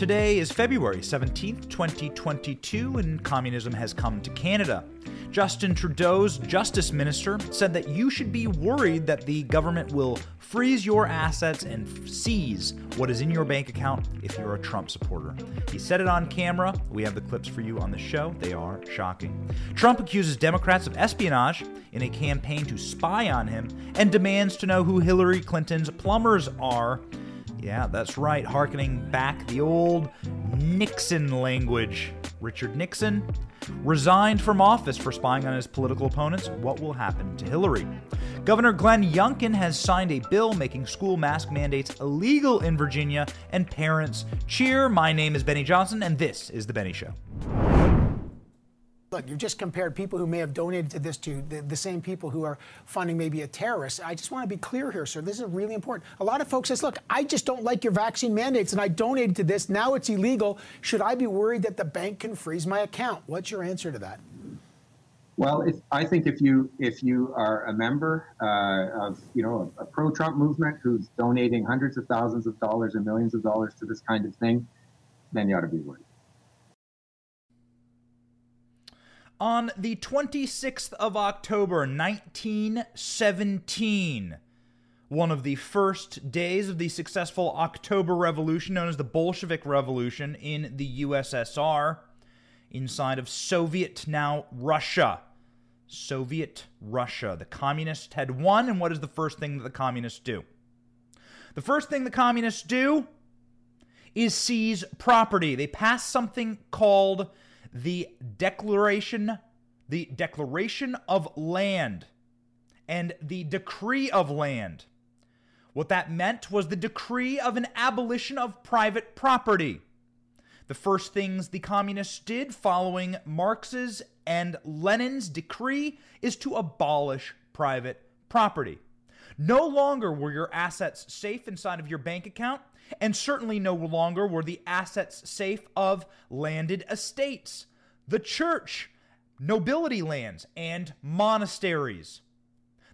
Today is February 17th, 2022, and communism has come to Canada. Justin Trudeau's justice minister said that you should be worried that the government will freeze your assets and seize what is in your bank account if you're a Trump supporter. He said it on camera. We have the clips for you on the show. They are shocking. Trump accuses Democrats of espionage in a campaign to spy on him and demands to know who Hillary Clinton's plumbers are. Yeah, that's right, harkening back the old Nixon language. Richard Nixon resigned from office for spying on his political opponents. What will happen to Hillary? Governor Glenn Youngkin has signed a bill making school mask mandates illegal in Virginia, and parents cheer. My name is Benny Johnson, and this is The Benny Show. Look, you've just compared people who may have donated to this to the, the, same people who are funding maybe a terrorist. I just want to be clear here, sir. This is really important. A lot of folks says, look, I just don't like your vaccine mandates and I donated to this. Now it's illegal. Should I be worried that the bank can freeze my account? What's your answer to that? Well, if, I think if you if you are a member uh, of you know a, a pro-Trump movement who's donating hundreds of thousands of dollars and millions of dollars to this kind of thing, then you ought to be worried. On the 26th of October, 1917, one of the first days of the successful October Revolution, known as the Bolshevik Revolution in the USSR, inside of Soviet, now Russia. Soviet Russia. The communists had won, and what is the first thing that the communists do? The first thing the communists do is seize property. They pass something called the declaration the declaration of land and the decree of land. What that meant was the decree of an abolition of private property. The first things the communists did following marx's and lenin's decree is to abolish private property. No longer were your assets safe inside of your bank account and certainly no longer were the assets safe of landed estates, the church, nobility lands, and monasteries.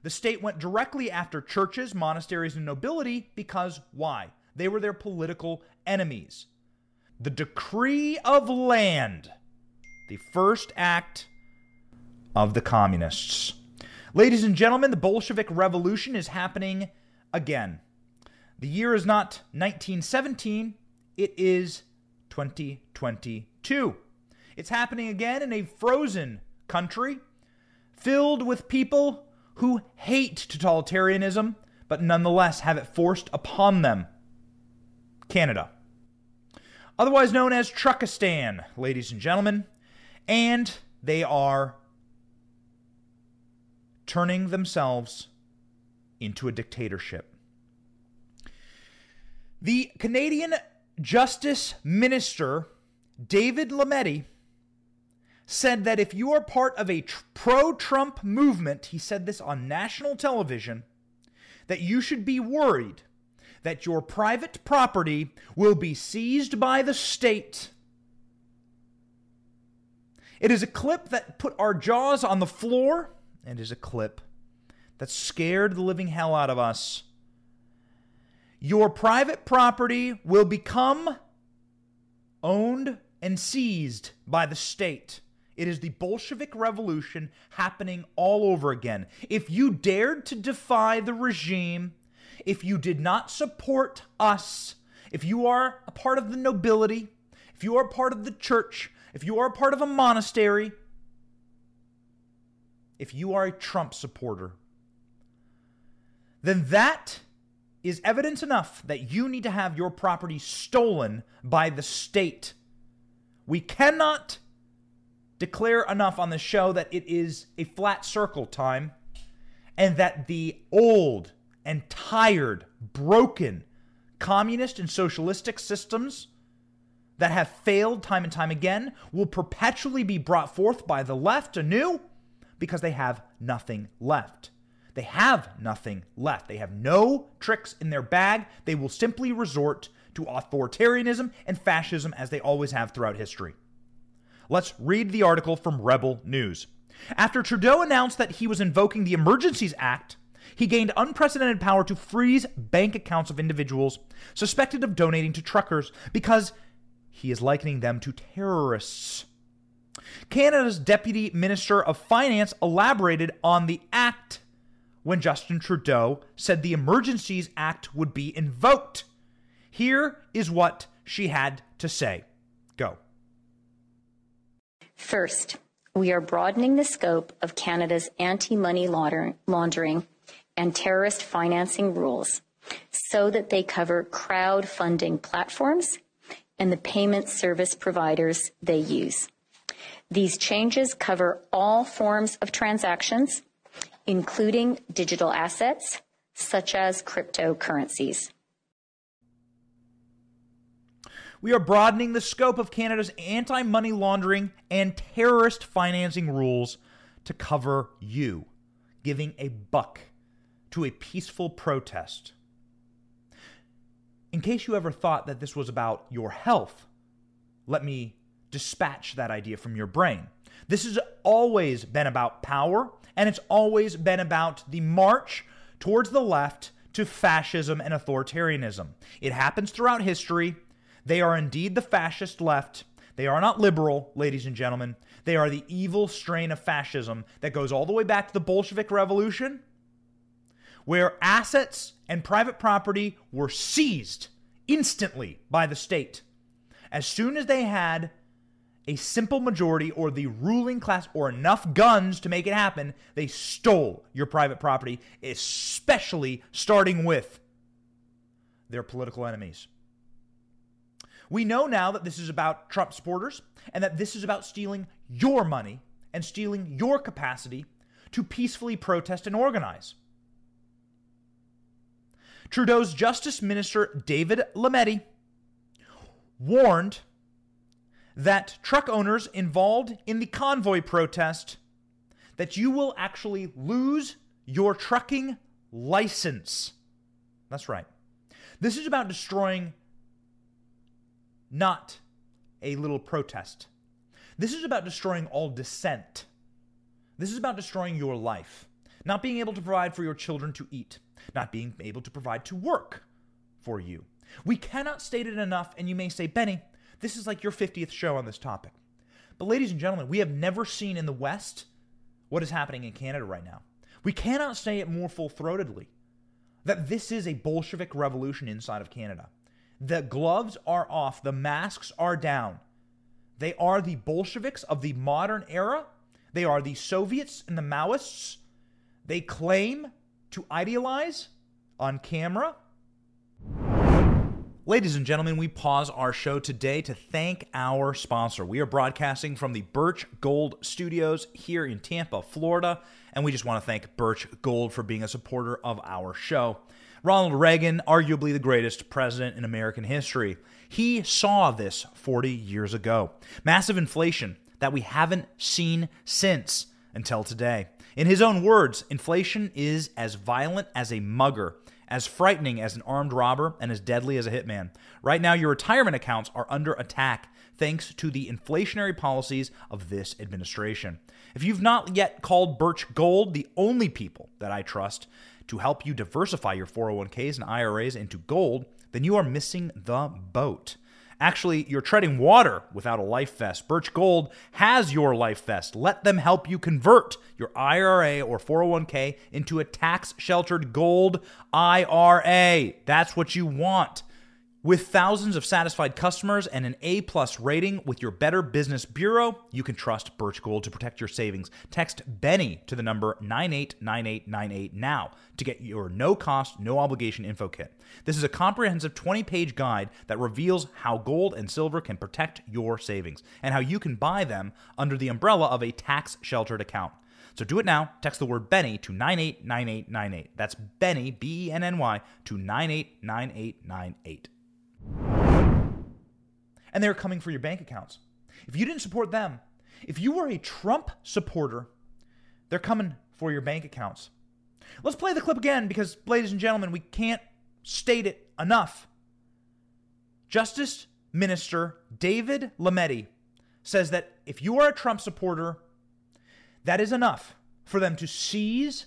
The state went directly after churches, monasteries, and nobility because why? They were their political enemies. The decree of land, the first act of the communists. Ladies and gentlemen, the Bolshevik Revolution is happening again. The year is not 1917, it is 2022. It's happening again in a frozen country filled with people who hate totalitarianism, but nonetheless have it forced upon them. Canada. Otherwise known as Truckistan, ladies and gentlemen. And they are turning themselves into a dictatorship. The Canadian Justice Minister, David Lametti, said that if you are part of a tr- pro Trump movement, he said this on national television, that you should be worried that your private property will be seized by the state. It is a clip that put our jaws on the floor and is a clip that scared the living hell out of us. Your private property will become owned and seized by the state. It is the Bolshevik Revolution happening all over again. If you dared to defy the regime, if you did not support us, if you are a part of the nobility, if you are part of the church, if you are a part of a monastery, if you are a Trump supporter, then that is evidence enough that you need to have your property stolen by the state. We cannot declare enough on the show that it is a flat circle time and that the old and tired, broken communist and socialistic systems that have failed time and time again will perpetually be brought forth by the left anew because they have nothing left. They have nothing left. They have no tricks in their bag. They will simply resort to authoritarianism and fascism as they always have throughout history. Let's read the article from Rebel News. After Trudeau announced that he was invoking the Emergencies Act, he gained unprecedented power to freeze bank accounts of individuals suspected of donating to truckers because he is likening them to terrorists. Canada's Deputy Minister of Finance elaborated on the act when Justin Trudeau said the Emergencies Act would be invoked. Here is what she had to say. Go. First, we are broadening the scope of Canada's anti money laundering and terrorist financing rules so that they cover crowdfunding platforms and the payment service providers they use. These changes cover all forms of transactions, including digital assets such as cryptocurrencies. We are broadening the scope of Canada's anti money laundering and terrorist financing rules to cover you, giving a buck to a peaceful protest. In case you ever thought that this was about your health, let me dispatch that idea from your brain. This has always been about power, and it's always been about the march towards the left to fascism and authoritarianism. It happens throughout history. They are indeed the fascist left. They are not liberal, ladies and gentlemen. They are the evil strain of fascism that goes all the way back to the Bolshevik Revolution, where assets and private property were seized instantly by the state. As soon as they had a simple majority or the ruling class or enough guns to make it happen, they stole your private property, especially starting with their political enemies. We know now that this is about Trump supporters and that this is about stealing your money and stealing your capacity to peacefully protest and organize. Trudeau's Justice Minister David Lametti warned that truck owners involved in the convoy protest that you will actually lose your trucking license. That's right. This is about destroying not a little protest. This is about destroying all dissent. This is about destroying your life, not being able to provide for your children to eat, not being able to provide to work for you. We cannot state it enough, and you may say, Benny, this is like your 50th show on this topic. But, ladies and gentlemen, we have never seen in the West what is happening in Canada right now. We cannot say it more full throatedly that this is a Bolshevik revolution inside of Canada. The gloves are off, the masks are down. They are the Bolsheviks of the modern era. They are the Soviets and the Maoists. They claim to idealize on camera. Ladies and gentlemen, we pause our show today to thank our sponsor. We are broadcasting from the Birch Gold Studios here in Tampa, Florida, and we just want to thank Birch Gold for being a supporter of our show. Ronald Reagan, arguably the greatest president in American history, he saw this 40 years ago. Massive inflation that we haven't seen since until today. In his own words, inflation is as violent as a mugger, as frightening as an armed robber, and as deadly as a hitman. Right now, your retirement accounts are under attack thanks to the inflationary policies of this administration. If you've not yet called Birch Gold, the only people that I trust to help you diversify your 401ks and IRAs into gold, then you are missing the boat. Actually, you're treading water without a life vest. Birch Gold has your life vest. Let them help you convert your IRA or 401k into a tax sheltered gold IRA. That's what you want. With thousands of satisfied customers and an A plus rating with your Better Business Bureau, you can trust Birch Gold to protect your savings. Text Benny to the number 989898 now to get your no cost, no obligation info kit. This is a comprehensive 20 page guide that reveals how gold and silver can protect your savings and how you can buy them under the umbrella of a tax sheltered account. So do it now. Text the word Benny to 989898. That's Benny, B E N N Y, to 989898 and they're coming for your bank accounts. If you didn't support them, if you were a Trump supporter, they're coming for your bank accounts. Let's play the clip again because, ladies and gentlemen, we can't state it enough. Justice Minister David Lametti says that if you are a Trump supporter, that is enough for them to seize,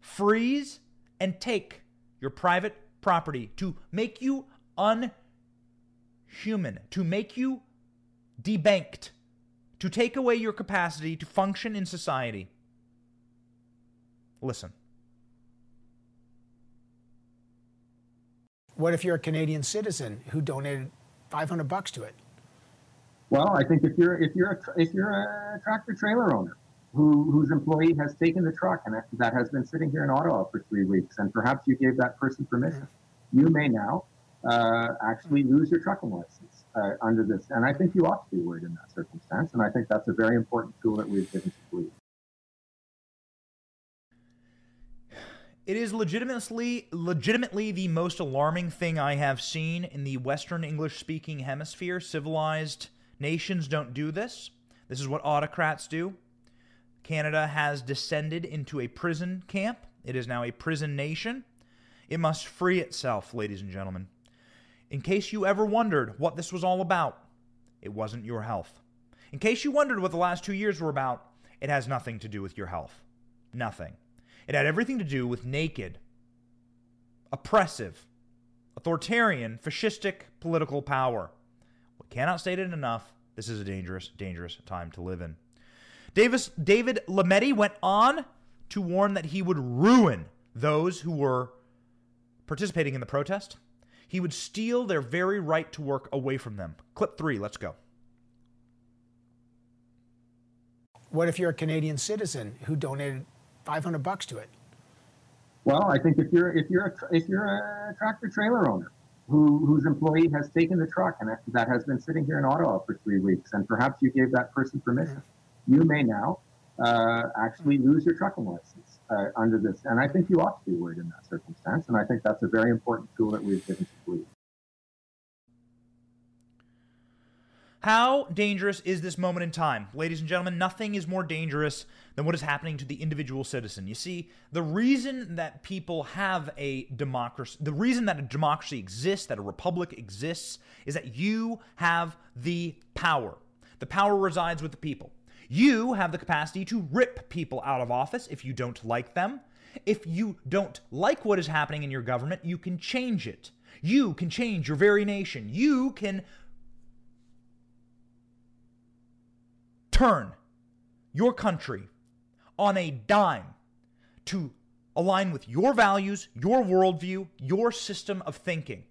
freeze, and take your private property to make you un human, to make you debanked, to take away your capacity to function in society. Listen. What if you're a Canadian citizen who donated 500 bucks to it? Well, I think if you're if you're a, if you're a tractor trailer owner who whose employee has taken the truck and that has been sitting here in Ottawa for three weeks, and perhaps you gave that person permission, you may now uh, actually lose your trucking license uh, under this. And I think you ought to be worried in that circumstance. And I think that's a very important tool that we've given to police. It is legitimately legitimately the most alarming thing I have seen in the Western English speaking hemisphere. Civilized nations don't do this. This is what autocrats do. Canada has descended into a prison camp. It is now a prison nation. It must free itself, ladies and gentlemen. In case you ever wondered what this was all about, it wasn't your health. In case you wondered what the last two years were about, it has nothing to do with your health. Nothing. It had everything to do with naked, oppressive, authoritarian, fascistic political power. We cannot state it enough. This is a dangerous, dangerous time to live in. Davis, David Lametti went on to warn that he would ruin those who were participating in the protest. He would steal their very right to work away from them. Clip three, let's go. What if you're a Canadian citizen who donated 500 bucks to it? Well, I think if you're if you're a, if you're a tractor trailer owner who whose employee has taken the truck and that has been sitting here in Ottawa for three weeks, and perhaps you gave that person permission, you may now uh, actually lose your trucking license uh, under this. And I think you ought to be worried in that circumstance. And I think that's a very important tool that we've given to police. How dangerous is this moment in time? Ladies and gentlemen, nothing is more dangerous than what is happening to the individual citizen. You see, the reason that people have a democracy, the reason that a democracy exists, that a republic exists, is that you have the power. The power resides with the people. You have the capacity to rip people out of office if you don't like them. If you don't like what is happening in your government, you can change it. You can change your very nation. You can turn your country on a dime to align with your values, your worldview, your system of thinking.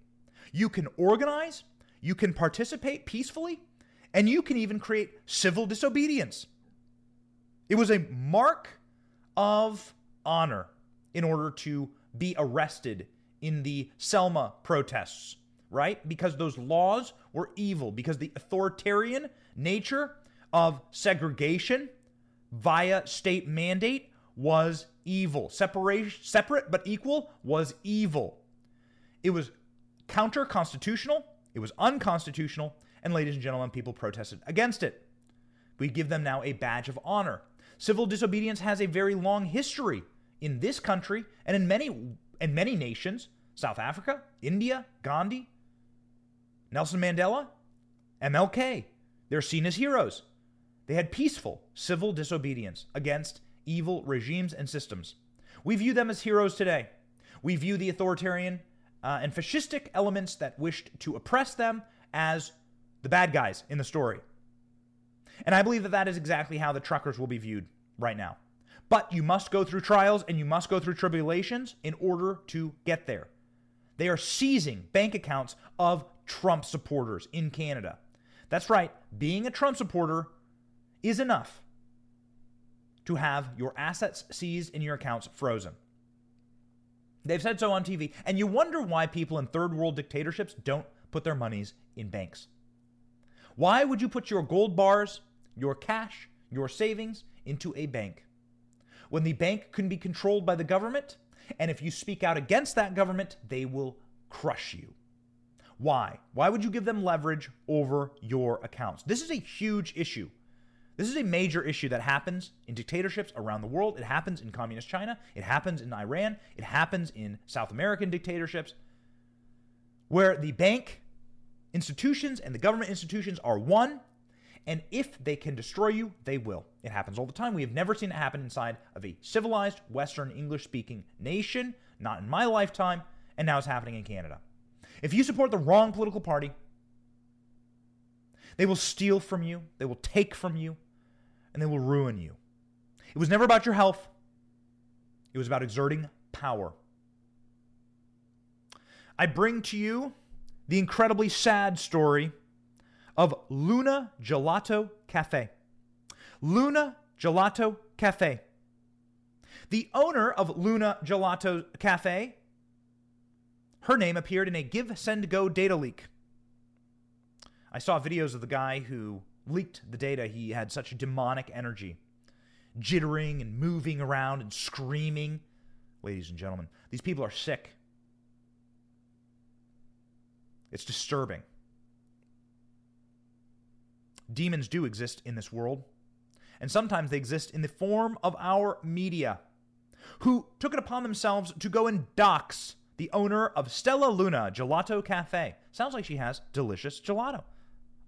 You can organize, you can participate peacefully, and you can even create civil disobedience. It was a mark of honor in order to be arrested in the Selma protests, right? Because those laws were evil, because the authoritarian nature of segregation via state mandate was evil. Separation, separate but equal was evil. It was counter constitutional, it was unconstitutional, and ladies and gentlemen, people protested against it. We give them now a badge of honor. Civil disobedience has a very long history in this country and in many in many nations, South Africa, India, Gandhi, Nelson Mandela, MLK. They're seen as heroes. They had peaceful civil disobedience against evil regimes and systems. We view them as heroes today. We view the authoritarian uh, and fascistic elements that wished to oppress them as the bad guys in the story. And I believe that that is exactly how the truckers will be viewed right now. But you must go through trials and you must go through tribulations in order to get there. They are seizing bank accounts of Trump supporters in Canada. That's right, being a Trump supporter is enough to have your assets seized and your accounts frozen. They've said so on TV, and you wonder why people in third world dictatorships don't put their monies in banks. Why would you put your gold bars, your cash, your savings into a bank? When the bank can be controlled by the government, and if you speak out against that government, they will crush you. Why? Why would you give them leverage over your accounts? This is a huge issue this is a major issue that happens in dictatorships around the world. It happens in communist China. It happens in Iran. It happens in South American dictatorships where the bank institutions and the government institutions are one. And if they can destroy you, they will. It happens all the time. We have never seen it happen inside of a civilized, Western, English speaking nation, not in my lifetime, and now it's happening in Canada. If you support the wrong political party, They will steal from you, they will take from you, and they will ruin you. It was never about your health, it was about exerting power. I bring to you the incredibly sad story of Luna Gelato Cafe. Luna Gelato Cafe. The owner of Luna Gelato Cafe, her name appeared in a Give Send Go data leak. I saw videos of the guy who leaked the data. He had such demonic energy, jittering and moving around and screaming. Ladies and gentlemen, these people are sick. It's disturbing. Demons do exist in this world, and sometimes they exist in the form of our media, who took it upon themselves to go and dox the owner of Stella Luna Gelato Cafe. Sounds like she has delicious gelato.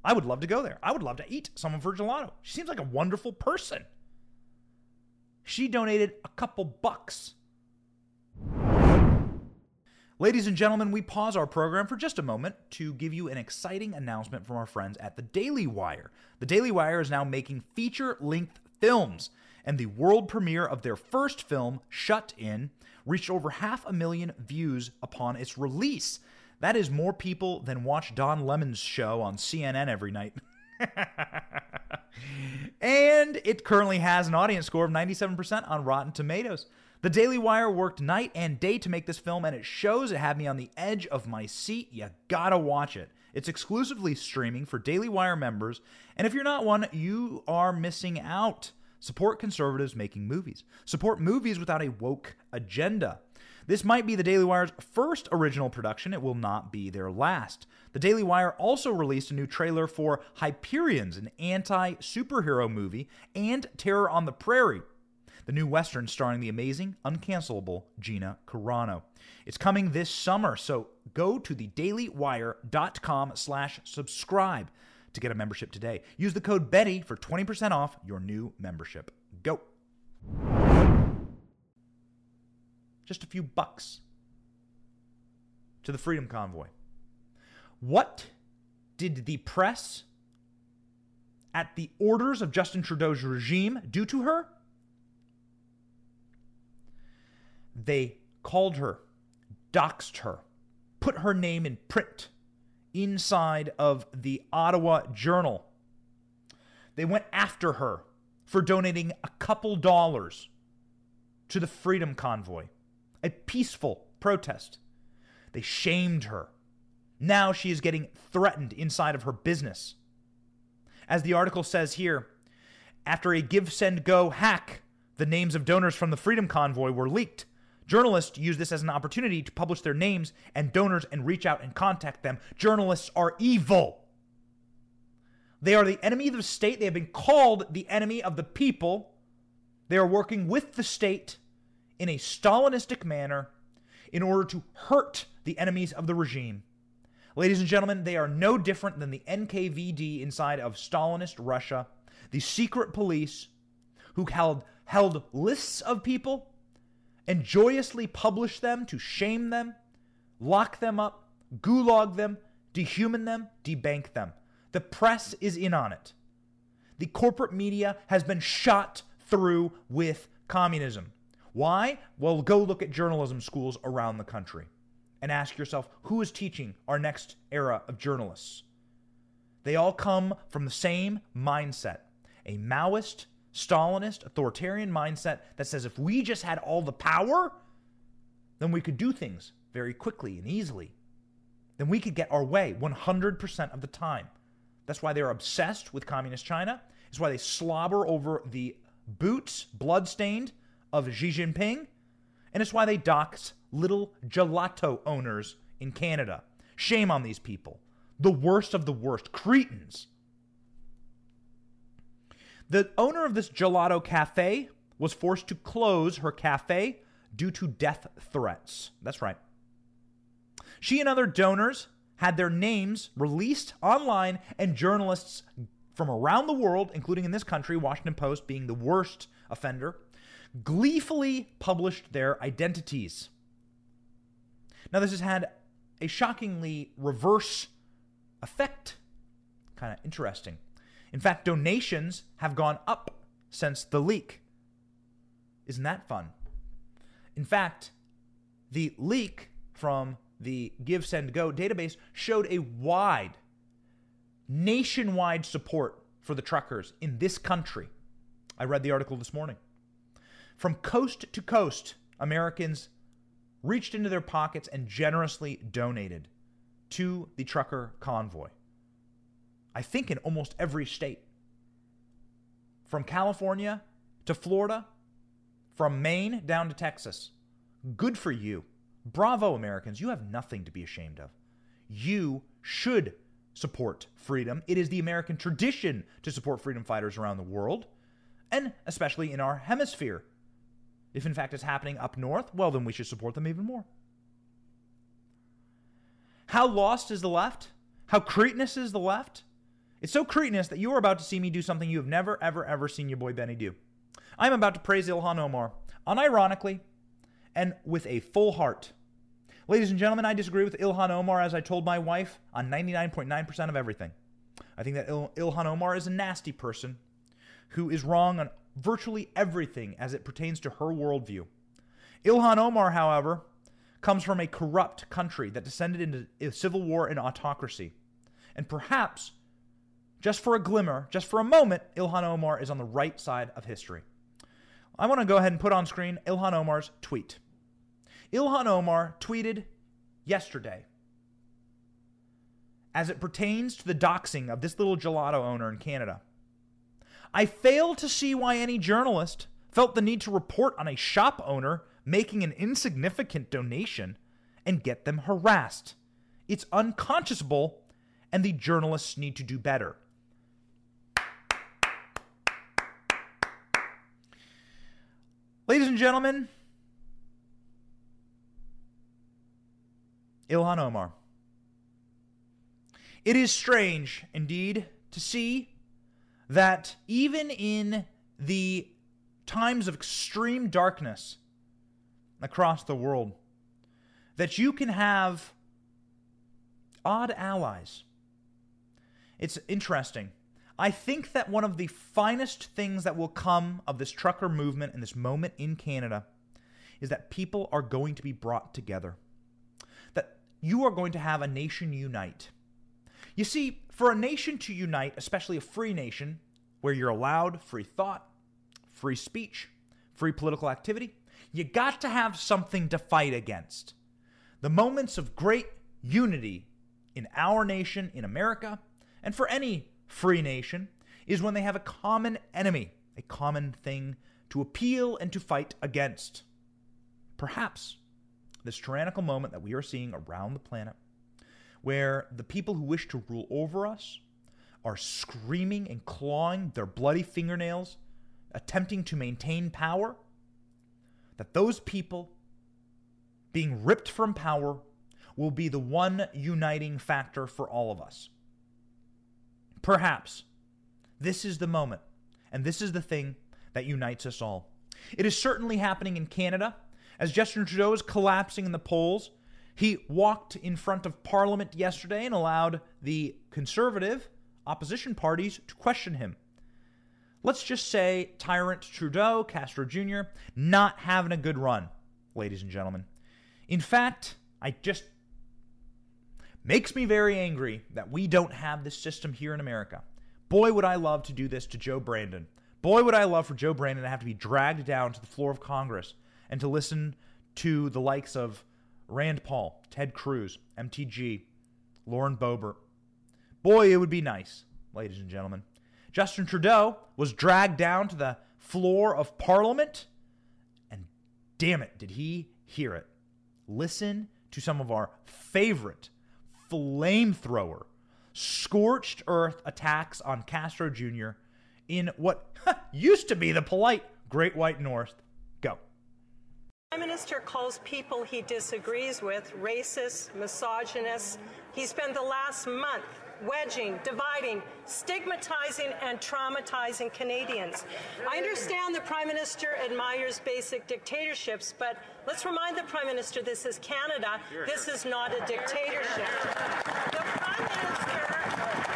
I would love to go there. I would love to eat some of her gelato. She seems like a wonderful person. She donated a couple bucks. Ladies and gentlemen, we pause our program for just a moment to give you an exciting announcement from our friends at the Daily Wire. The Daily Wire is now making feature length films, and the world premiere of their first film, Shut In, reached over half a million views upon its release. That is more people than watch Don Lemon's show on CNN every night. and it currently has an audience score of 97% on Rotten Tomatoes. The Daily Wire worked night and day to make this film, and it shows it had me on the edge of my seat. You gotta watch it. It's exclusively streaming for Daily Wire members, and if you're not one, you are missing out. Support conservatives making movies. Support movies without a woke agenda. This might be the Daily Wire's first original production. It will not be their last. The Daily Wire also released a new trailer for Hyperions, an anti superhero movie, and Terror on the Prairie, the new Western starring the amazing, uncancelable Gina Carano. It's coming this summer, so go to thedailywire.com slash subscribe to get a membership today. Use the code Betty for 20% off your new membership. Go. just a few bucks to the Freedom Convoy. What did the press, at the orders of Justin Trudeau's regime, do to her? They called her, doxed her, put her name in print inside of the Ottawa Journal. They went after her for donating a couple dollars to the Freedom Convoy a peaceful protest. They shamed her. Now she is getting threatened inside of her business. As the article says here, after a Give Send Go hack, the names of donors from the Freedom Convoy were leaked. Journalists use this as an opportunity to publish their names and donors and reach out and contact them. Journalists are evil. They are the enemy of the state. They have been called the enemy of the people. They are working with the state in a Stalinistic manner in order to hurt the enemies of the regime. Ladies and gentlemen, they are no different than the NKVD inside of Stalinist Russia, the secret police who held, held lists of people and joyously publish them to shame them, lock them up, gulag them, dehuman them, debank them. The press is in on it. The corporate media has been shot through with communism. Why? Well, go look at journalism schools around the country and ask yourself who is teaching our next era of journalists? They all come from the same mindset a Maoist, Stalinist, authoritarian mindset that says if we just had all the power, then we could do things very quickly and easily. Then we could get our way 100% of the time. That's why they're obsessed with communist China. It's why they slobber over the boots, bloodstained, of Xi Jinping, and it's why they dox little gelato owners in Canada. Shame on these people. The worst of the worst. Cretins. The owner of this gelato cafe was forced to close her cafe due to death threats. That's right. She and other donors had their names released online, and journalists from around the world, including in this country, Washington Post being the worst offender, gleefully published their identities. Now, this has had a shockingly reverse effect. Kind of interesting. In fact, donations have gone up since the leak. Isn't that fun? In fact, the leak from the Give Send Go database showed a wide, nationwide support for the truckers in this country. I read the article this morning. From coast to coast, Americans reached into their pockets and generously donated to the trucker convoy. I think in almost every state. From California to Florida, from Maine down to Texas. Good for you. Bravo, Americans. You have nothing to be ashamed of. You should support freedom. It is the American tradition to support freedom fighters around the world, and especially in our hemisphere. If in fact it's happening up north, well, then we should support them even more. How lost is the left? How cretinous is the left? It's so cretinous that you are about to see me do something you have never, ever, ever seen your boy Benny do. I'm about to praise Ilhan Omar, unironically and with a full heart. Ladies and gentlemen, I disagree with Ilhan Omar as I told my wife on 99.9% of everything. I think that Il- Ilhan Omar is a nasty person who is wrong on virtually everything as it pertains to her worldview. Ilhan Omar, however, comes from a corrupt country that descended into civil war and autocracy. And perhaps, just for a glimmer, just for a moment, Ilhan Omar is on the right side of history. I want to go ahead and put on screen Ilhan Omar's tweet. Ilhan Omar tweeted yesterday as it pertains to the doxing of this little gelato owner in Canada. I fail to see why any journalist felt the need to report on a shop owner making an insignificant donation and get them harassed. It's unconscionable, and the journalists need to do better. Ladies and gentlemen, Ilhan Omar. It is strange, indeed, to see that even in the times of extreme darkness across the world, that you can have odd allies. It's interesting. I think that one of the finest things that will come of this trucker movement and this moment in Canada is that people are going to be brought together. That you are going to have a nation unite. You see, for a nation to unite, especially a free nation, where you're allowed free thought, free speech, free political activity, you got to have something to fight against. The moments of great unity in our nation, in America, and for any free nation, is when they have a common enemy, a common thing to appeal and to fight against. Perhaps this tyrannical moment that we are seeing around the planet, where the people who wish to rule over us are screaming and clawing their bloody fingernails, attempting to maintain power, that those people being ripped from power will be the one uniting factor for all of us. Perhaps this is the moment, and this is the thing that unites us all. It is certainly happening in Canada. As Justin Trudeau is collapsing in the polls, he walked in front of Parliament yesterday and allowed the conservative opposition parties to question him. Let's just say tyrant Trudeau, Castro Jr., not having a good run, ladies and gentlemen. In fact, I just makes me very angry that we don't have this system here in America. Boy, would I love to do this to Joe Brandon. Boy, would I love for Joe Brandon to have to be dragged down to the floor of Congress and to listen to the likes of Rand Paul, Ted Cruz, MTG, Lauren Boebert. Boy, it would be nice, ladies and gentlemen. Justin Trudeau was dragged down to the floor of Parliament, and damn it, did he hear it. Listen to some of our favorite flamethrower, scorched earth attacks on Castro Jr. in what used to be the polite Great White North. Go. Prime Minister calls people he disagrees with racist, misogynist. He spent the last month wedging, dividing, stigmatizing, and traumatizing Canadians. I understand the Prime Minister admires basic dictatorships, but let's remind the Prime Minister this is Canada. This is not a dictatorship. The Prime Minister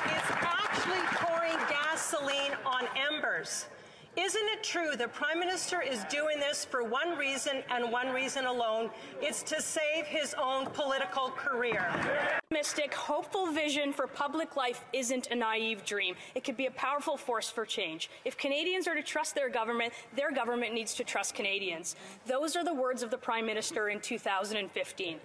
is actually pouring gasoline on embers. Isn't it true the Prime Minister is doing this for one reason and one reason alone? It's to save his own political career. Optimistic, hopeful vision for public life isn't a naive dream. It could be a powerful force for change. If Canadians are to trust their government, their government needs to trust Canadians. Those are the words of the Prime Minister in 2015.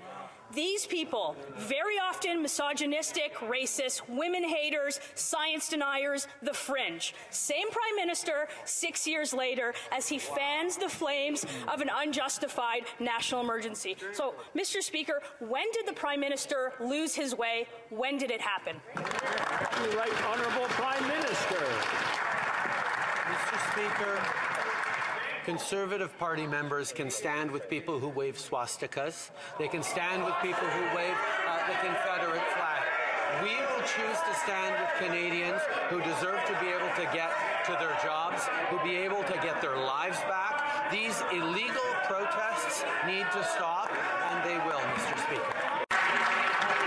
These people, very often misogynistic, racist, women haters, science deniers, the fringe. Same prime minister six years later as he fans the flames of an unjustified national emergency. So, Mr. Speaker, when did the prime minister lose his way? When did it happen? Right, Honourable Prime Minister. Mr. Speaker, Conservative Party members can stand with people who wave swastikas. They can stand with people who wave uh, the Confederate flag. We will choose to stand with Canadians who deserve to be able to get to their jobs, who be able to get their lives back. These illegal protests need to stop, and they will, Mr. Speaker.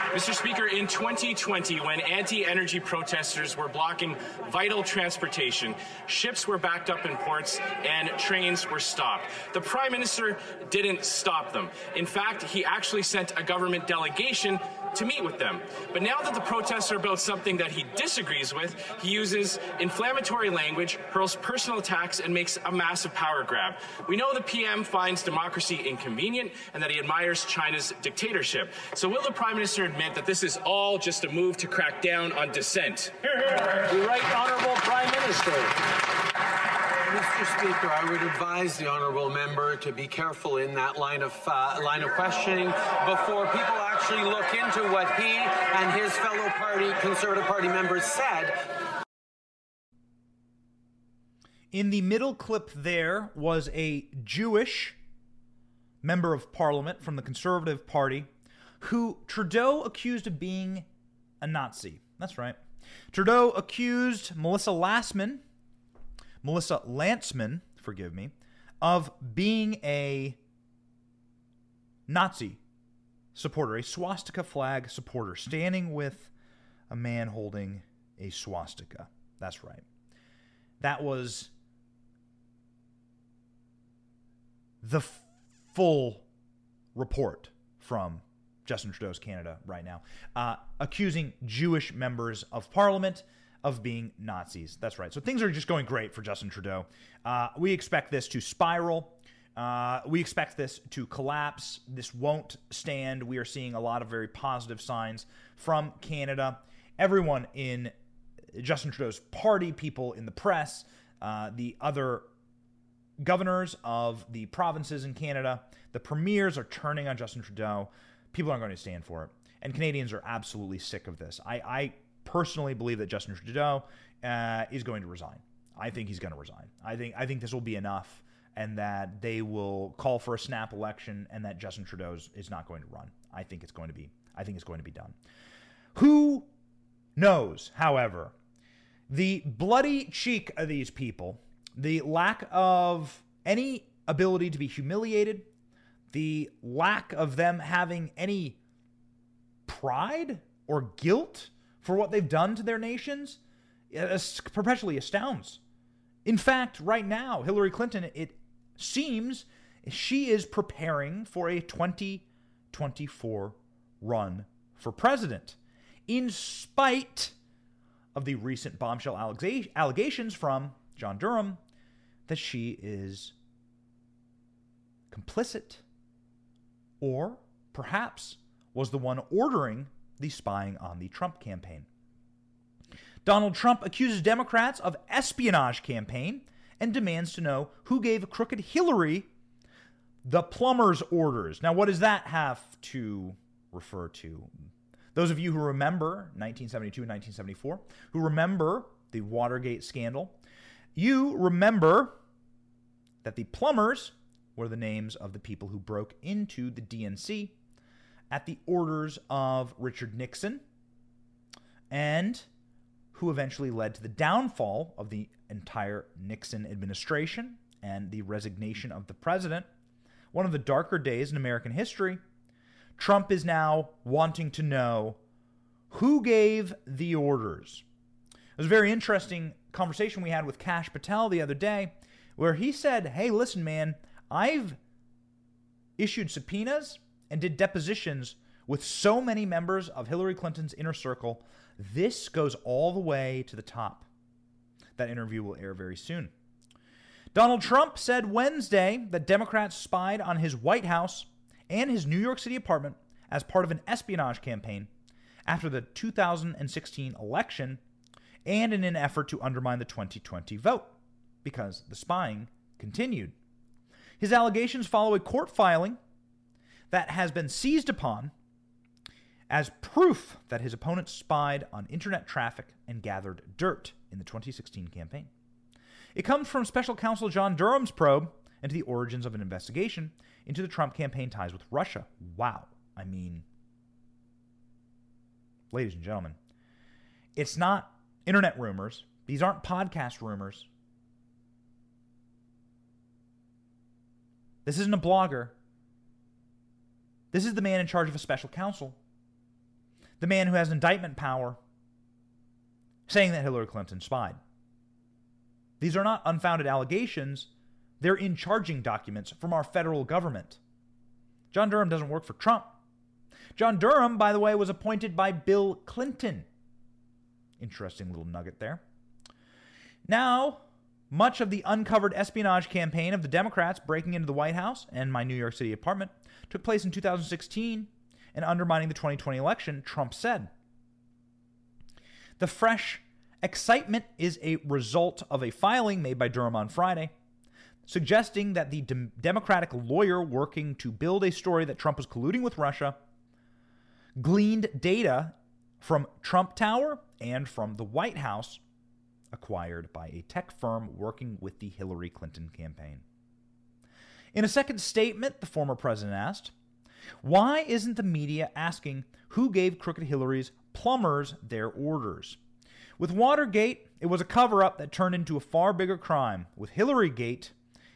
Mr. Speaker, in 2020, when anti energy protesters were blocking vital transportation, ships were backed up in ports and trains were stopped. The Prime Minister didn't stop them. In fact, he actually sent a government delegation to meet with them. But now that the protests are about something that he disagrees with, he uses inflammatory language, hurls personal attacks, and makes a massive power grab. We know the PM finds democracy inconvenient and that he admires China's dictatorship. So will the Prime Minister admit that this is all just a move to crack down on dissent? The right honourable Prime Minister. Mr. Speaker, I would advise the honourable member to be careful in that line of uh, line of questioning before people actually look into what he and his fellow party Conservative Party members said. In the middle clip, there was a Jewish member of parliament from the Conservative Party who Trudeau accused of being a Nazi. That's right. Trudeau accused Melissa Lassman, Melissa Lantsman, forgive me, of being a Nazi supporter, a swastika flag supporter, standing with a man holding a swastika. That's right. That was the f- full report from Justin Trudeau's Canada right now, uh, accusing Jewish members of parliament of being Nazis. That's right. So things are just going great for Justin Trudeau. Uh, we expect this to spiral. Uh, we expect this to collapse. This won't stand. We are seeing a lot of very positive signs from Canada. Everyone in Justin Trudeau's party, people in the press, uh, the other governors of the provinces in Canada, the premiers are turning on Justin Trudeau. People aren't going to stand for it. And Canadians are absolutely sick of this. I, I personally believe that Justin Trudeau uh, is going to resign. I think he's going to resign. I think I think this will be enough, and that they will call for a snap election, and that Justin Trudeau is not going to run. I think it's going to be. I think it's going to be done. Who knows? However, the bloody cheek of these people, the lack of any ability to be humiliated, the lack of them having any pride or guilt for what they've done to their nations perpetually astounds. In fact, right now, Hillary Clinton, it seems she is preparing for a 2024 run for president, in spite of the recent bombshell allegations from John Durham that she is complicit or perhaps was the one ordering the spying on the Trump campaign. Donald Trump accuses Democrats of espionage campaign and demands to know who gave crooked Hillary the plumber's orders. Now, what does that have to refer to? Those of you who remember 1972 and 1974, who remember the Watergate scandal, you remember that the plumbers were the names of the people who broke into the DNC at the orders of Richard Nixon and who eventually led to the downfall of the entire Nixon administration and the resignation of the president. One of the darker days in American history. Trump is now wanting to know who gave the orders. It was a very interesting conversation we had with Kash Patel the other day where he said, Hey, listen, man, I've issued subpoenas and did depositions with so many members of Hillary Clinton's inner circle. This goes all the way to the top. That interview will air very soon. Donald Trump said Wednesday that Democrats spied on his White House and his New York City apartment as part of an espionage campaign after the 2016 election and in an effort to undermine the 2020 vote because the spying continued. His allegations follow a court filing that has been seized upon as proof that his opponent spied on internet traffic and gathered dirt in the 2016 campaign. It comes from special counsel John Durham's probe into the origins of an investigation into the Trump campaign ties with Russia. Wow. I mean, ladies and gentlemen, it's not internet rumors. These aren't podcast rumors. This isn't a blogger. This is the man in charge of a special counsel. The man who has indictment power saying that Hillary Clinton spied. These are not unfounded allegations. They're in charging documents from our federal government. John Durham doesn't work for Trump. John Durham, by the way, was appointed by Bill Clinton. Interesting little nugget there. Now, much of the uncovered espionage campaign of the Democrats breaking into the White House and my New York City apartment took place in 2016 and undermining the 2020 election, Trump said. The fresh excitement is a result of a filing made by Durham on Friday, suggesting that the de- Democratic lawyer working to build a story that Trump was colluding with Russia gleaned data from Trump Tower and from the White House acquired by a tech firm working with the Hillary Clinton campaign. In a second statement, the former president asked, Why isn't the media asking who gave Crooked Hillary's plumbers their orders? With Watergate, it was a cover up that turned into a far bigger crime. With Hillary-Gate,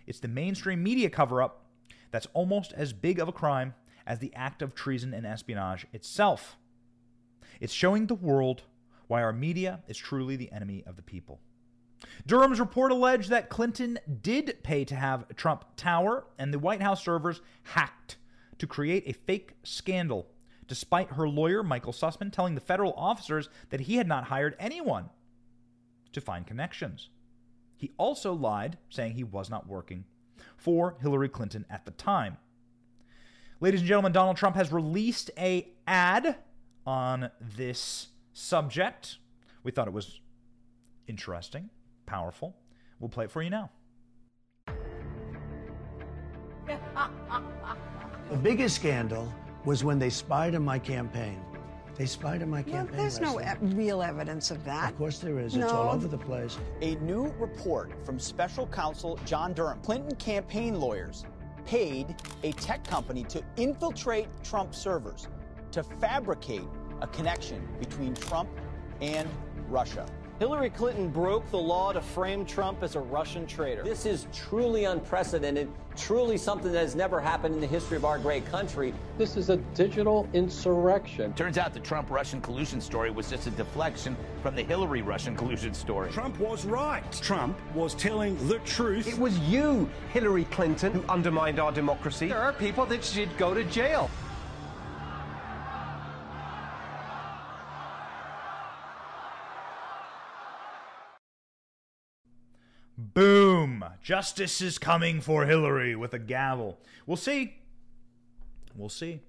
it's the mainstream media cover up that's almost as big of a crime as the act of treason and espionage itself. It's showing the world why our media is truly the enemy of the people. Durham's report alleged that Clinton did pay to have Trump Tower and the White House servers hacked to create a fake scandal, despite her lawyer, Michael Sussmann, telling the federal officers that he had not hired anyone to find connections. He also lied, saying he was not working for Hillary Clinton at the time. Ladies and gentlemen, Donald Trump has released a ad on this subject. We thought it was interesting, powerful. We'll play it for you now. The biggest scandal was when they spied on my campaign. They spied on my Well, campaign. there's no e- real evidence of that. Of course there is. It's all over the place. A new report from special counsel John Durham. Clinton campaign lawyers paid a tech company to infiltrate Trump servers to fabricate a connection between Trump and Russia. Hillary Clinton broke the law to frame Trump as a Russian traitor. This is truly unprecedented, truly something that has never happened in the history of our great country. This is a digital insurrection. Turns out the Trump Russian collusion story was just a deflection from the Hillary Russian collusion story. Trump was right. Trump was telling the truth. It was you, Hillary Clinton, who undermined our democracy. There are people that should go to jail. Boom! Justice is coming for Hillary with a gavel. We'll see. We'll see.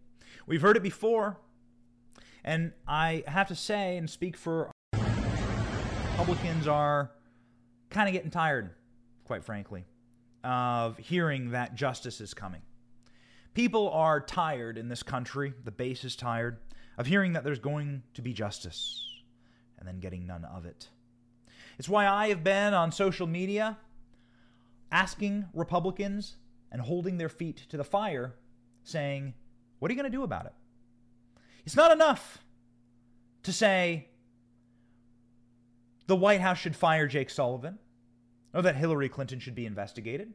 We've heard it before. And I have to say and speak for Republicans are kind of getting tired, quite frankly, of hearing that justice is coming. People are tired in this country, the base is tired, of hearing that there's going to be justice and then getting none of it. It's why I have been on social media asking Republicans and holding their feet to the fire, saying, What are you going to do about it? It's not enough to say the White House should fire Jake Sullivan or that Hillary Clinton should be investigated.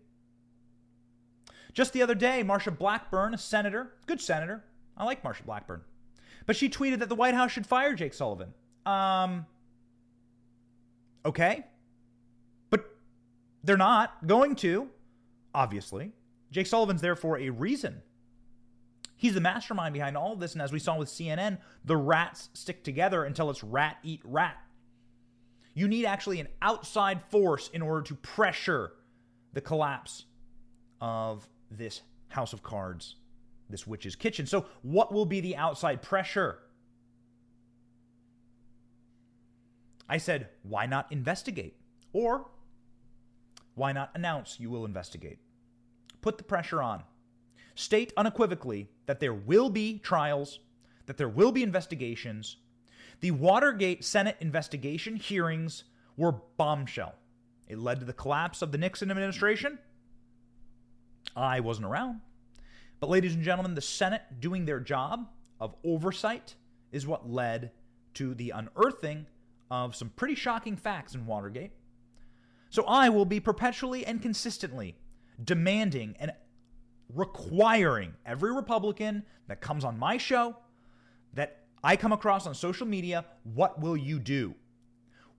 Just the other day, Marsha Blackburn, a senator, good senator, I like Marsha Blackburn, but she tweeted that the White House should fire Jake Sullivan. Um, Okay? But they're not going to, obviously. Jake Sullivan's there for a reason. He's the mastermind behind all of this, and as we saw with CNN, the rats stick together until it's rat eat rat. You need actually an outside force in order to pressure the collapse of this house of cards, this witch's kitchen. So, what will be the outside pressure? I said, why not investigate? Or why not announce you will investigate? Put the pressure on. State unequivocally that there will be trials, that there will be investigations. The Watergate Senate investigation hearings were bombshell. It led to the collapse of the Nixon administration. I wasn't around. But, ladies and gentlemen, the Senate doing their job of oversight is what led to the unearthing of some pretty shocking facts in Watergate. So I will be perpetually and consistently demanding and requiring every Republican that comes on my show, that I come across on social media, what will you do?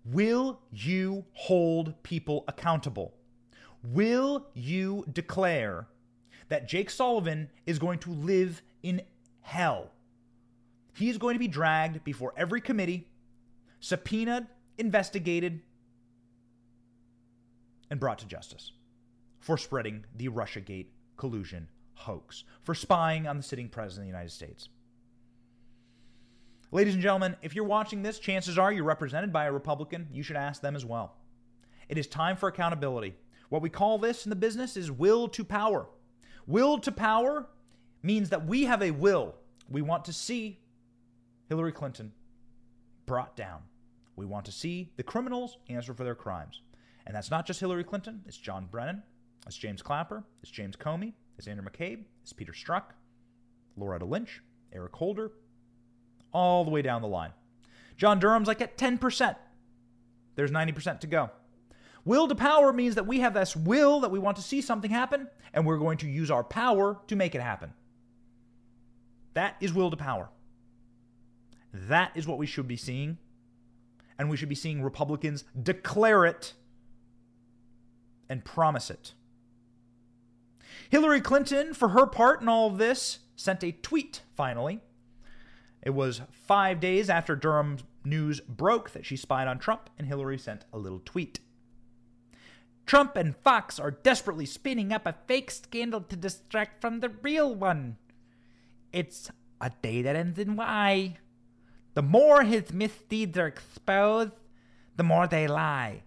Will you hold people accountable? Will you declare that Jake Sullivan is going to live in hell? He is going to be dragged before every committee subpoenaed, investigated, and brought to justice for spreading the Russiagate collusion hoax, for spying on the sitting president of the United States. Ladies and gentlemen, if you're watching this, chances are you're represented by a Republican. You should ask them as well. It is time for accountability. What we call this in the business is will to power. Will to power means that we have a will. We want to see Hillary Clinton brought down. We want to see the criminals answer for their crimes. And that's not just Hillary Clinton, it's John Brennan, it's James Clapper, it's James Comey, it's Andrew McCabe, it's Peter Strzok, Loretta Lynch, Eric Holder, all the way down the line. John Durham's like at 10%. There's 90% to go. Will to power means that we have this will that we want to see something happen, and we're going to use our power to make it happen. That is will to power. That is what we should be seeing and we should be seeing Republicans declare it and promise it. Hillary Clinton, for her part in all of this, sent a tweet finally. It was five days after Durham news broke that she spied on Trump, and Hillary sent a little tweet. Trump and Fox are desperately spinning up a fake scandal to distract from the real one. It's a day that ends in Y. The more his misdeeds are exposed, the more they lie.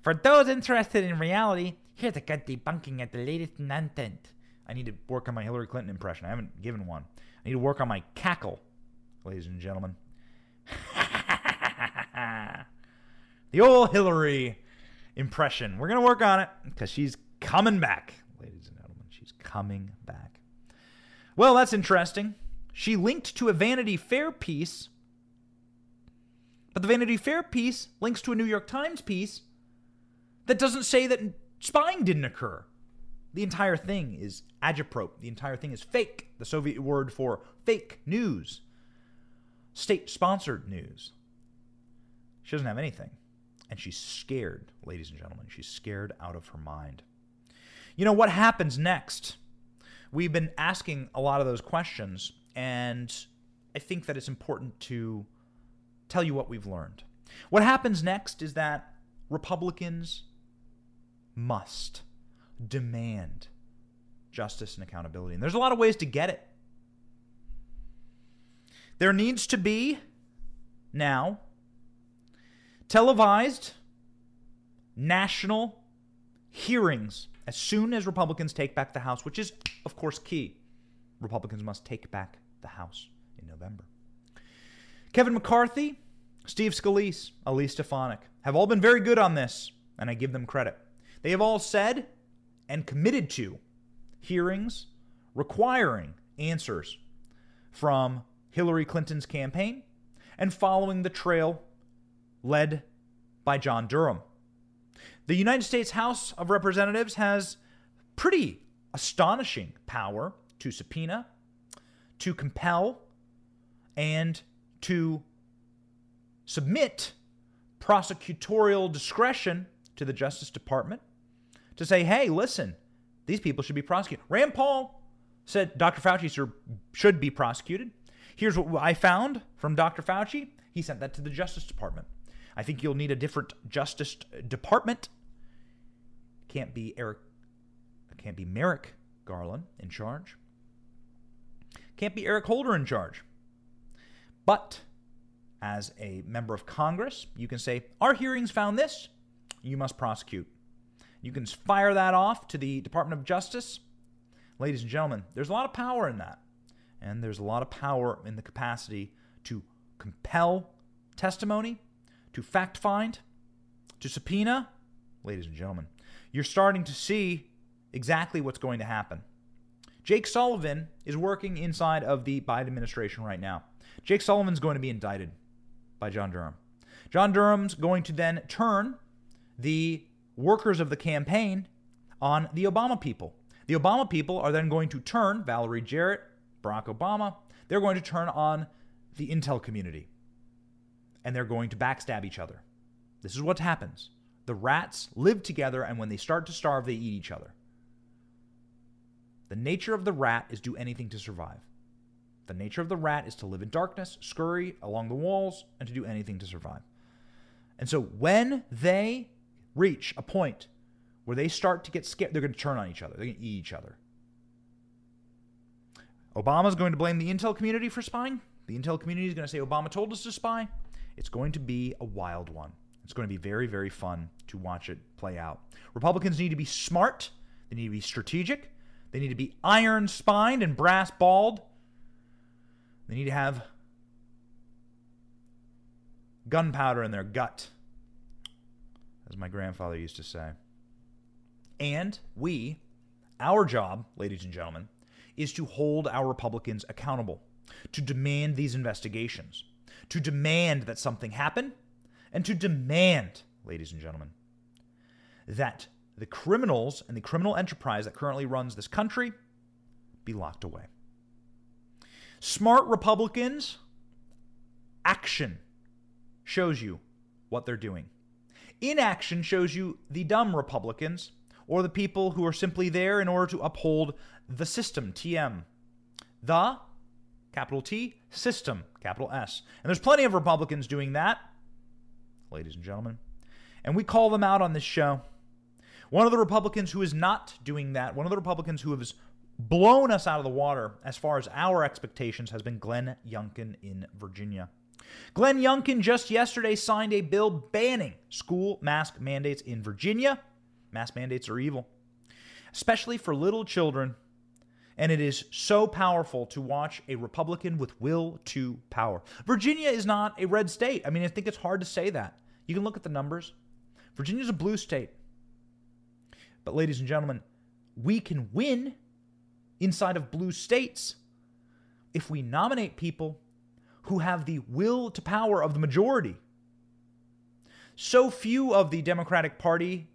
For those interested in reality, here's a good debunking of the latest nonsense. I need to work on my Hillary Clinton impression. I haven't given one. I need to work on my cackle, ladies and gentlemen. the old Hillary impression. We're going to work on it because she's coming back, ladies and gentlemen. She's coming back. Well, that's interesting. She linked to a Vanity Fair piece but the Vanity Fair piece links to a New York Times piece that doesn't say that spying didn't occur. The entire thing is agitprop. The entire thing is fake. The Soviet word for fake news. State sponsored news. She doesn't have anything. And she's scared, ladies and gentlemen. She's scared out of her mind. You know, what happens next? We've been asking a lot of those questions, and I think that it's important to tell you what we've learned. What happens next is that Republicans must demand justice and accountability. And there's a lot of ways to get it. There needs to be now televised national hearings as soon as Republicans take back the House, which is, of course, key. Republicans must take back the House in November. Kevin McCarthy, Steve Scalise, Elise Stefanik have all been very good on this, and I give them credit. They have all said and committed to hearings requiring answers from Hillary Clinton's campaign and following the trail led by John Durham. The United States House of Representatives has pretty astonishing power to subpoena, to compel, and to submit prosecutorial discretion to the Justice Department to say, hey, listen, these people should be prosecuted. Rand Paul said Dr. Fauci should be prosecuted. Here's what I found from Dr. Fauci. He sent that to the Justice Department. I think you'll need a different Justice Department. Can't be Eric, can't be Merrick Garland in charge. Can't be Eric Holder in charge. But as a member of Congress, you can say, Our hearings found this, you must prosecute. You can fire that off to the Department of Justice. Ladies and gentlemen, there's a lot of power in that. And there's a lot of power in the capacity to compel testimony, to fact find, to subpoena. Ladies and gentlemen, you're starting to see exactly what's going to happen. Jake Sullivan is working inside of the Biden administration right now. Jake Sullivan's going to be indicted by John Durham. John Durham's going to then turn the workers of the campaign on the Obama people. The Obama people are then going to turn Valerie Jarrett, Barack Obama, they're going to turn on the intel community. And they're going to backstab each other. This is what happens. The rats live together, and when they start to starve, they eat each other. The nature of the rat is do anything to survive. The nature of the rat is to live in darkness, scurry along the walls, and to do anything to survive. And so when they reach a point where they start to get scared, they're going to turn on each other. They're going to eat each other. Obama's going to blame the intel community for spying. The intel community is going to say Obama told us to spy. It's going to be a wild one. It's going to be very, very fun to watch it play out. Republicans need to be smart. They need to be strategic. They need to be iron spined and brass balled. They need to have gunpowder in their gut, as my grandfather used to say. And we, our job, ladies and gentlemen, is to hold our Republicans accountable, to demand these investigations, to demand that something happen, and to demand, ladies and gentlemen, that the criminals and the criminal enterprise that currently runs this country be locked away. Smart Republicans, action shows you what they're doing. Inaction shows you the dumb Republicans or the people who are simply there in order to uphold the system, TM. The, capital T, system, capital S. And there's plenty of Republicans doing that, ladies and gentlemen. And we call them out on this show. One of the Republicans who is not doing that, one of the Republicans who has blown us out of the water as far as our expectations has been Glenn Youngkin in Virginia. Glenn Youngkin just yesterday signed a bill banning school mask mandates in Virginia. Mask mandates are evil, especially for little children. And it is so powerful to watch a Republican with will to power. Virginia is not a red state. I mean, I think it's hard to say that. You can look at the numbers. Virginia is a blue state. But, ladies and gentlemen, we can win inside of blue states if we nominate people who have the will to power of the majority. So few of the Democratic Party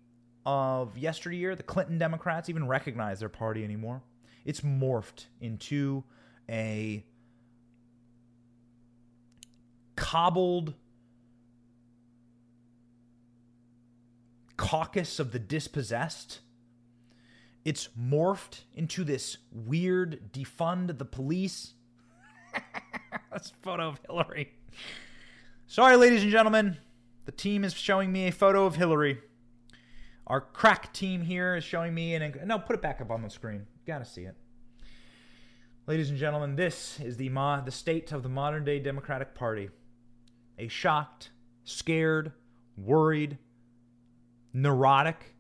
of yesteryear, the Clinton Democrats, even recognize their party anymore. It's morphed into a cobbled caucus of the dispossessed it's morphed into this weird defund the police. That's a photo of Hillary. Sorry, ladies and gentlemen. The team is showing me a photo of Hillary. Our crack team here is showing me an. No, put it back up on the screen. You gotta see it. Ladies and gentlemen, this is the, mo- the state of the modern day Democratic Party. A shocked, scared, worried, neurotic,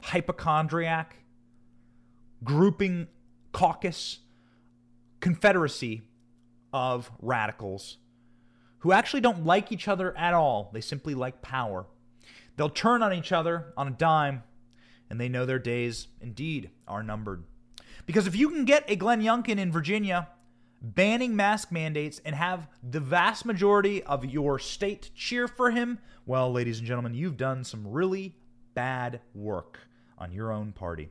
hypochondriac, grouping, caucus, confederacy of radicals who actually don't like each other at all. They simply like power. They'll turn on each other on a dime, and they know their days indeed are numbered. Because if you can get a Glenn Youngkin in Virginia banning mask mandates and have the vast majority of your state cheer for him, well, ladies and gentlemen, you've done some really bad work on your own party.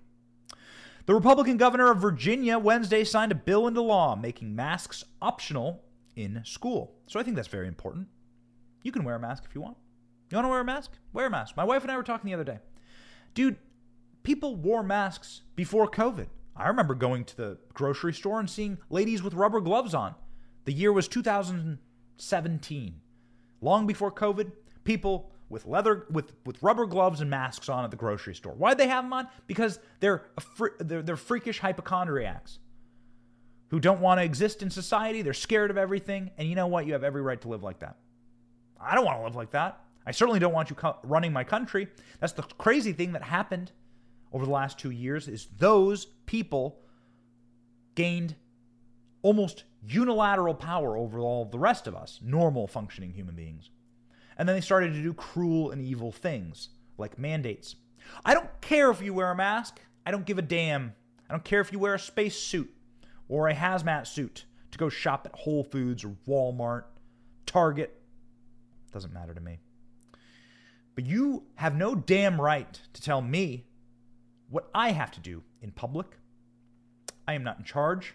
The Republican governor of Virginia Wednesday signed a bill into law making masks optional in school. So I think that's very important. You can wear a mask if you want. You want to wear a mask? Wear a mask. My wife and I were talking the other day. Dude, people wore masks before COVID. I remember going to the grocery store and seeing ladies with rubber gloves on. The year was 2017. Long before COVID, people with leather with with rubber gloves and masks on at the grocery store. Why'd they have them on? Because they're fr- they're, they're freakish hypochondriacs who don't want to exist in society. They're scared of everything, and you know what? You have every right to live like that. I don't want to live like that. I certainly don't want you co- running my country. That's the crazy thing that happened over the last 2 years is those people gained almost unilateral power over all the rest of us, normal functioning human beings. And then they started to do cruel and evil things, like mandates. I don't care if you wear a mask. I don't give a damn. I don't care if you wear a space suit or a hazmat suit to go shop at Whole Foods or Walmart, Target. Doesn't matter to me. But you have no damn right to tell me what I have to do in public. I am not in charge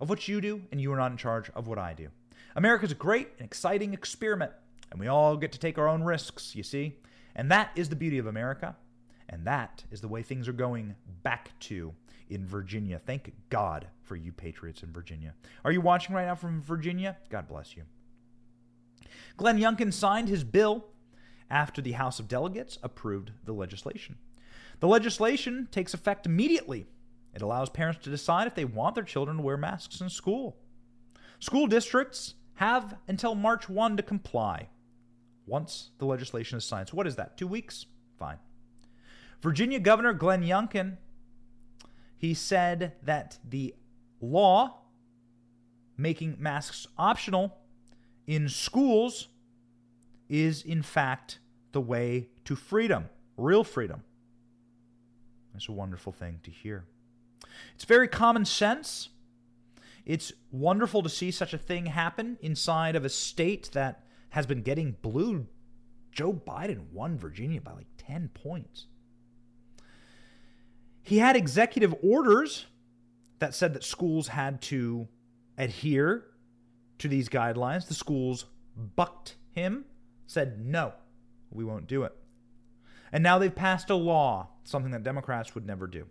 of what you do, and you are not in charge of what I do. America is a great and exciting experiment, and we all get to take our own risks, you see? And that is the beauty of America, and that is the way things are going back to in Virginia. Thank God for you patriots in Virginia. Are you watching right now from Virginia? God bless you. Glenn Youngkin signed his bill after the House of Delegates approved the legislation. The legislation takes effect immediately. It allows parents to decide if they want their children to wear masks in school. School districts have until March 1 to comply once the legislation is signed. So, what is that? Two weeks? Fine. Virginia Governor Glenn Youngkin, he said that the law making masks optional in schools is, in fact, the way to freedom, real freedom. It's a wonderful thing to hear. It's very common sense. It's wonderful to see such a thing happen inside of a state that has been getting blue. Joe Biden won Virginia by like 10 points. He had executive orders that said that schools had to adhere to these guidelines. The schools bucked him, said, no, we won't do it. And now they've passed a law, something that Democrats would never do.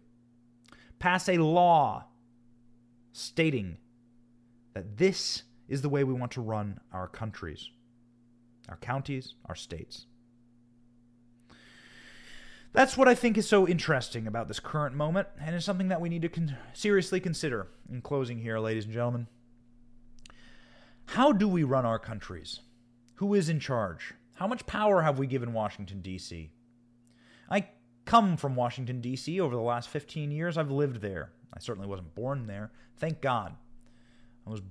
Pass a law stating that this is the way we want to run our countries, our counties, our states. That's what I think is so interesting about this current moment, and it's something that we need to con- seriously consider in closing here, ladies and gentlemen. How do we run our countries? Who is in charge? How much power have we given Washington, D.C.? I come from Washington, D.C. over the last 15 years. I've lived there. I certainly wasn't born there. Thank God. I was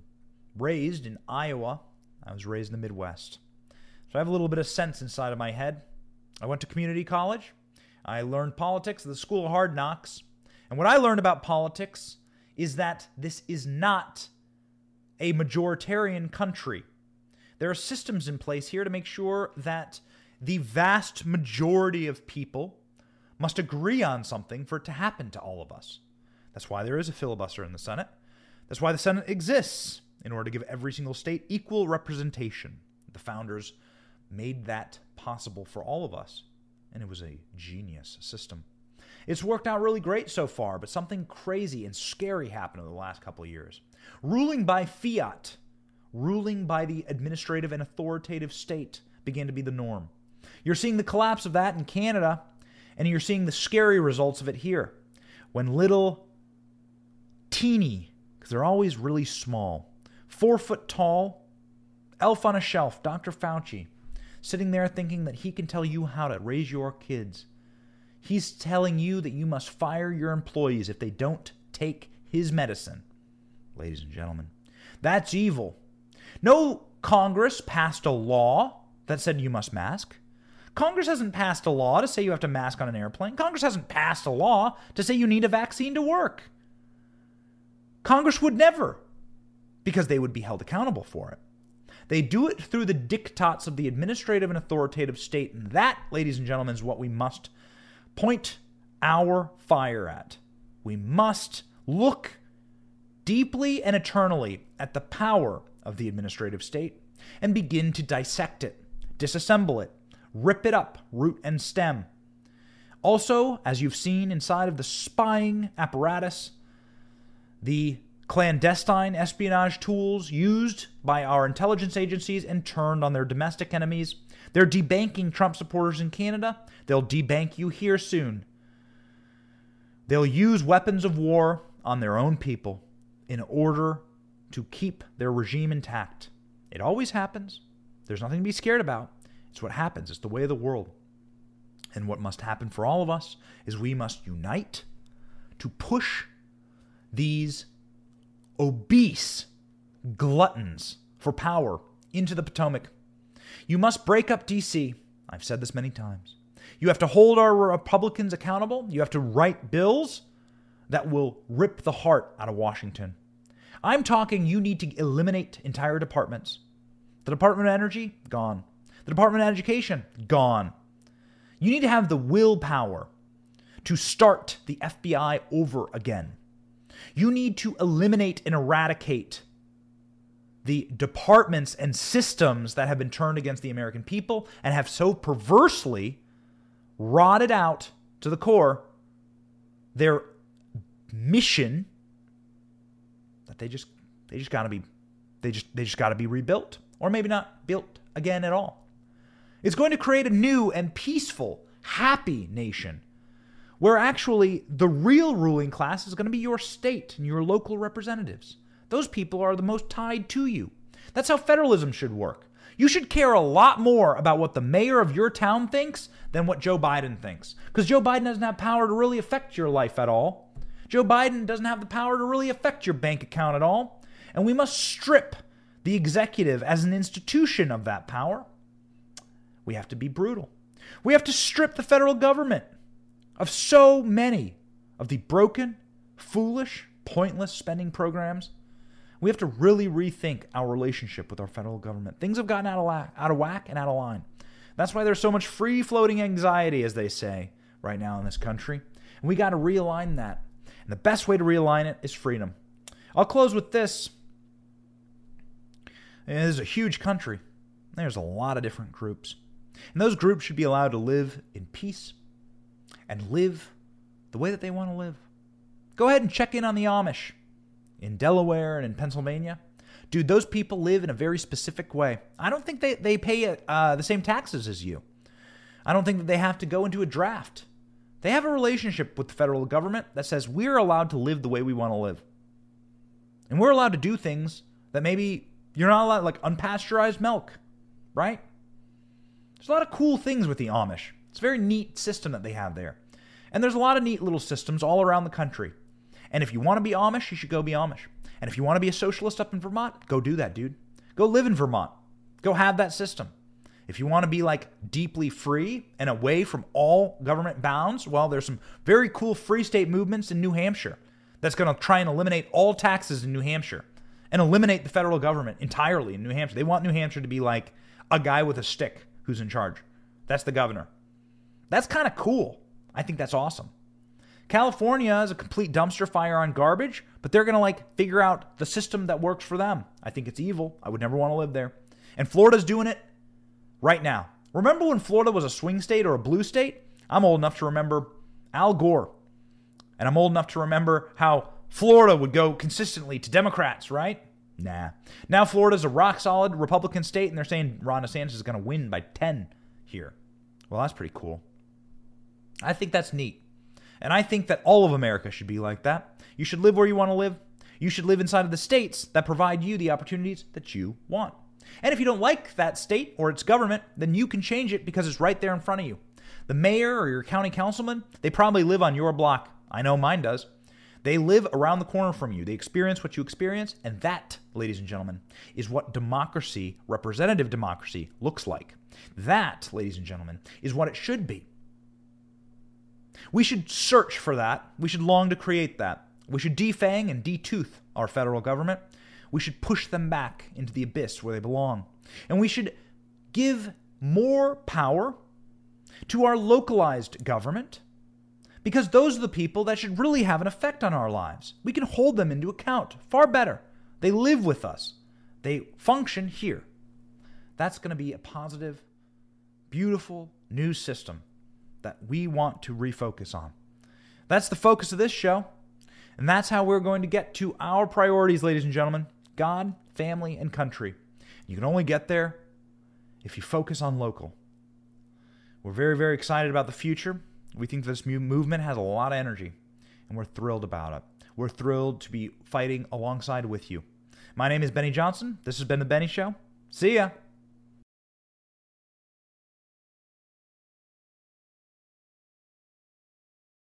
raised in Iowa. I was raised in the Midwest. So I have a little bit of sense inside of my head. I went to community college. I learned politics at the School of Hard Knocks. And what I learned about politics is that this is not a majoritarian country. There are systems in place here to make sure that the vast majority of people must agree on something for it to happen to all of us. That's why there is a filibuster in the Senate. That's why the Senate exists, in order to give every single state equal representation. The founders made that possible for all of us, and it was a genius system. It's worked out really great so far, but something crazy and scary happened in the last couple of years. Ruling by fiat, ruling by the administrative and authoritative state began to be the norm. You're seeing the collapse of that in Canada, and you're seeing the scary results of it here. When little, teeny, because they're always really small, four foot tall, elf on a shelf, Dr. Fauci, sitting there thinking that he can tell you how to raise your kids. He's telling you that you must fire your employees if they don't take his medicine. Ladies and gentlemen, that's evil. No Congress passed a law that said you must mask. Congress hasn't passed a law to say you have to mask on an airplane. Congress hasn't passed a law to say you need a vaccine to work. Congress would never, because they would be held accountable for it. They do it through the diktats of the administrative and authoritative state. And that, ladies and gentlemen, is what we must point our fire at. We must look deeply and eternally at the power of the administrative state and begin to dissect it, disassemble it, Rip it up, root and stem. Also, as you've seen inside of the spying apparatus, the clandestine espionage tools used by our intelligence agencies and turned on their domestic enemies. They're debanking Trump supporters in Canada. They'll debank you here soon. They'll use weapons of war on their own people in order to keep their regime intact. It always happens. There's nothing to be scared about. It's what happens, it's the way of the world. And what must happen for all of us is we must unite to push these obese gluttons for power into the Potomac. You must break up DC. I've said this many times. You have to hold our Republicans accountable. You have to write bills that will rip the heart out of Washington. I'm talking you need to eliminate entire departments. The Department of Energy, gone. The Department of Education, gone. You need to have the willpower to start the FBI over again. You need to eliminate and eradicate the departments and systems that have been turned against the American people and have so perversely rotted out to the core their mission that they just they just got to be they just they just got to be rebuilt or maybe not built again at all. It's going to create a new and peaceful, happy nation where actually the real ruling class is going to be your state and your local representatives. Those people are the most tied to you. That's how federalism should work. You should care a lot more about what the mayor of your town thinks than what Joe Biden thinks. Because Joe Biden doesn't have power to really affect your life at all. Joe Biden doesn't have the power to really affect your bank account at all. And we must strip the executive as an institution of that power we have to be brutal. We have to strip the federal government of so many of the broken, foolish, pointless spending programs. We have to really rethink our relationship with our federal government. Things have gotten out of, la- out of whack and out of line. That's why there's so much free floating anxiety, as they say, right now in this country. And we got to realign that. And the best way to realign it is freedom. I'll close with this. It is a huge country. There's a lot of different groups. And those groups should be allowed to live in peace and live the way that they want to live. Go ahead and check in on the Amish in Delaware and in Pennsylvania. Dude, those people live in a very specific way. I don't think they, they pay uh, the same taxes as you. I don't think that they have to go into a draft. They have a relationship with the federal government that says we're allowed to live the way we want to live. And we're allowed to do things that maybe you're not allowed, like unpasteurized milk, right? There's a lot of cool things with the Amish. It's a very neat system that they have there. And there's a lot of neat little systems all around the country. And if you want to be Amish, you should go be Amish. And if you want to be a socialist up in Vermont, go do that, dude. Go live in Vermont. Go have that system. If you want to be like deeply free and away from all government bounds, well, there's some very cool free state movements in New Hampshire that's going to try and eliminate all taxes in New Hampshire and eliminate the federal government entirely in New Hampshire. They want New Hampshire to be like a guy with a stick who's in charge. That's the governor. That's kind of cool. I think that's awesome. California is a complete dumpster fire on garbage, but they're going to like figure out the system that works for them. I think it's evil. I would never want to live there. And Florida's doing it right now. Remember when Florida was a swing state or a blue state? I'm old enough to remember Al Gore. And I'm old enough to remember how Florida would go consistently to Democrats, right? Nah. Now Florida's a rock solid Republican state, and they're saying Ron DeSantis is going to win by 10 here. Well, that's pretty cool. I think that's neat. And I think that all of America should be like that. You should live where you want to live. You should live inside of the states that provide you the opportunities that you want. And if you don't like that state or its government, then you can change it because it's right there in front of you. The mayor or your county councilman, they probably live on your block. I know mine does. They live around the corner from you. They experience what you experience. And that, ladies and gentlemen, is what democracy, representative democracy, looks like. That, ladies and gentlemen, is what it should be. We should search for that. We should long to create that. We should defang and detooth our federal government. We should push them back into the abyss where they belong. And we should give more power to our localized government because those are the people that should really have an effect on our lives. We can hold them into account far better. They live with us, they function here. That's going to be a positive, beautiful new system that we want to refocus on. That's the focus of this show. And that's how we're going to get to our priorities, ladies and gentlemen God, family, and country. You can only get there if you focus on local. We're very, very excited about the future. We think this movement has a lot of energy, and we're thrilled about it. We're thrilled to be fighting alongside with you. My name is Benny Johnson. This has been The Benny Show. See ya.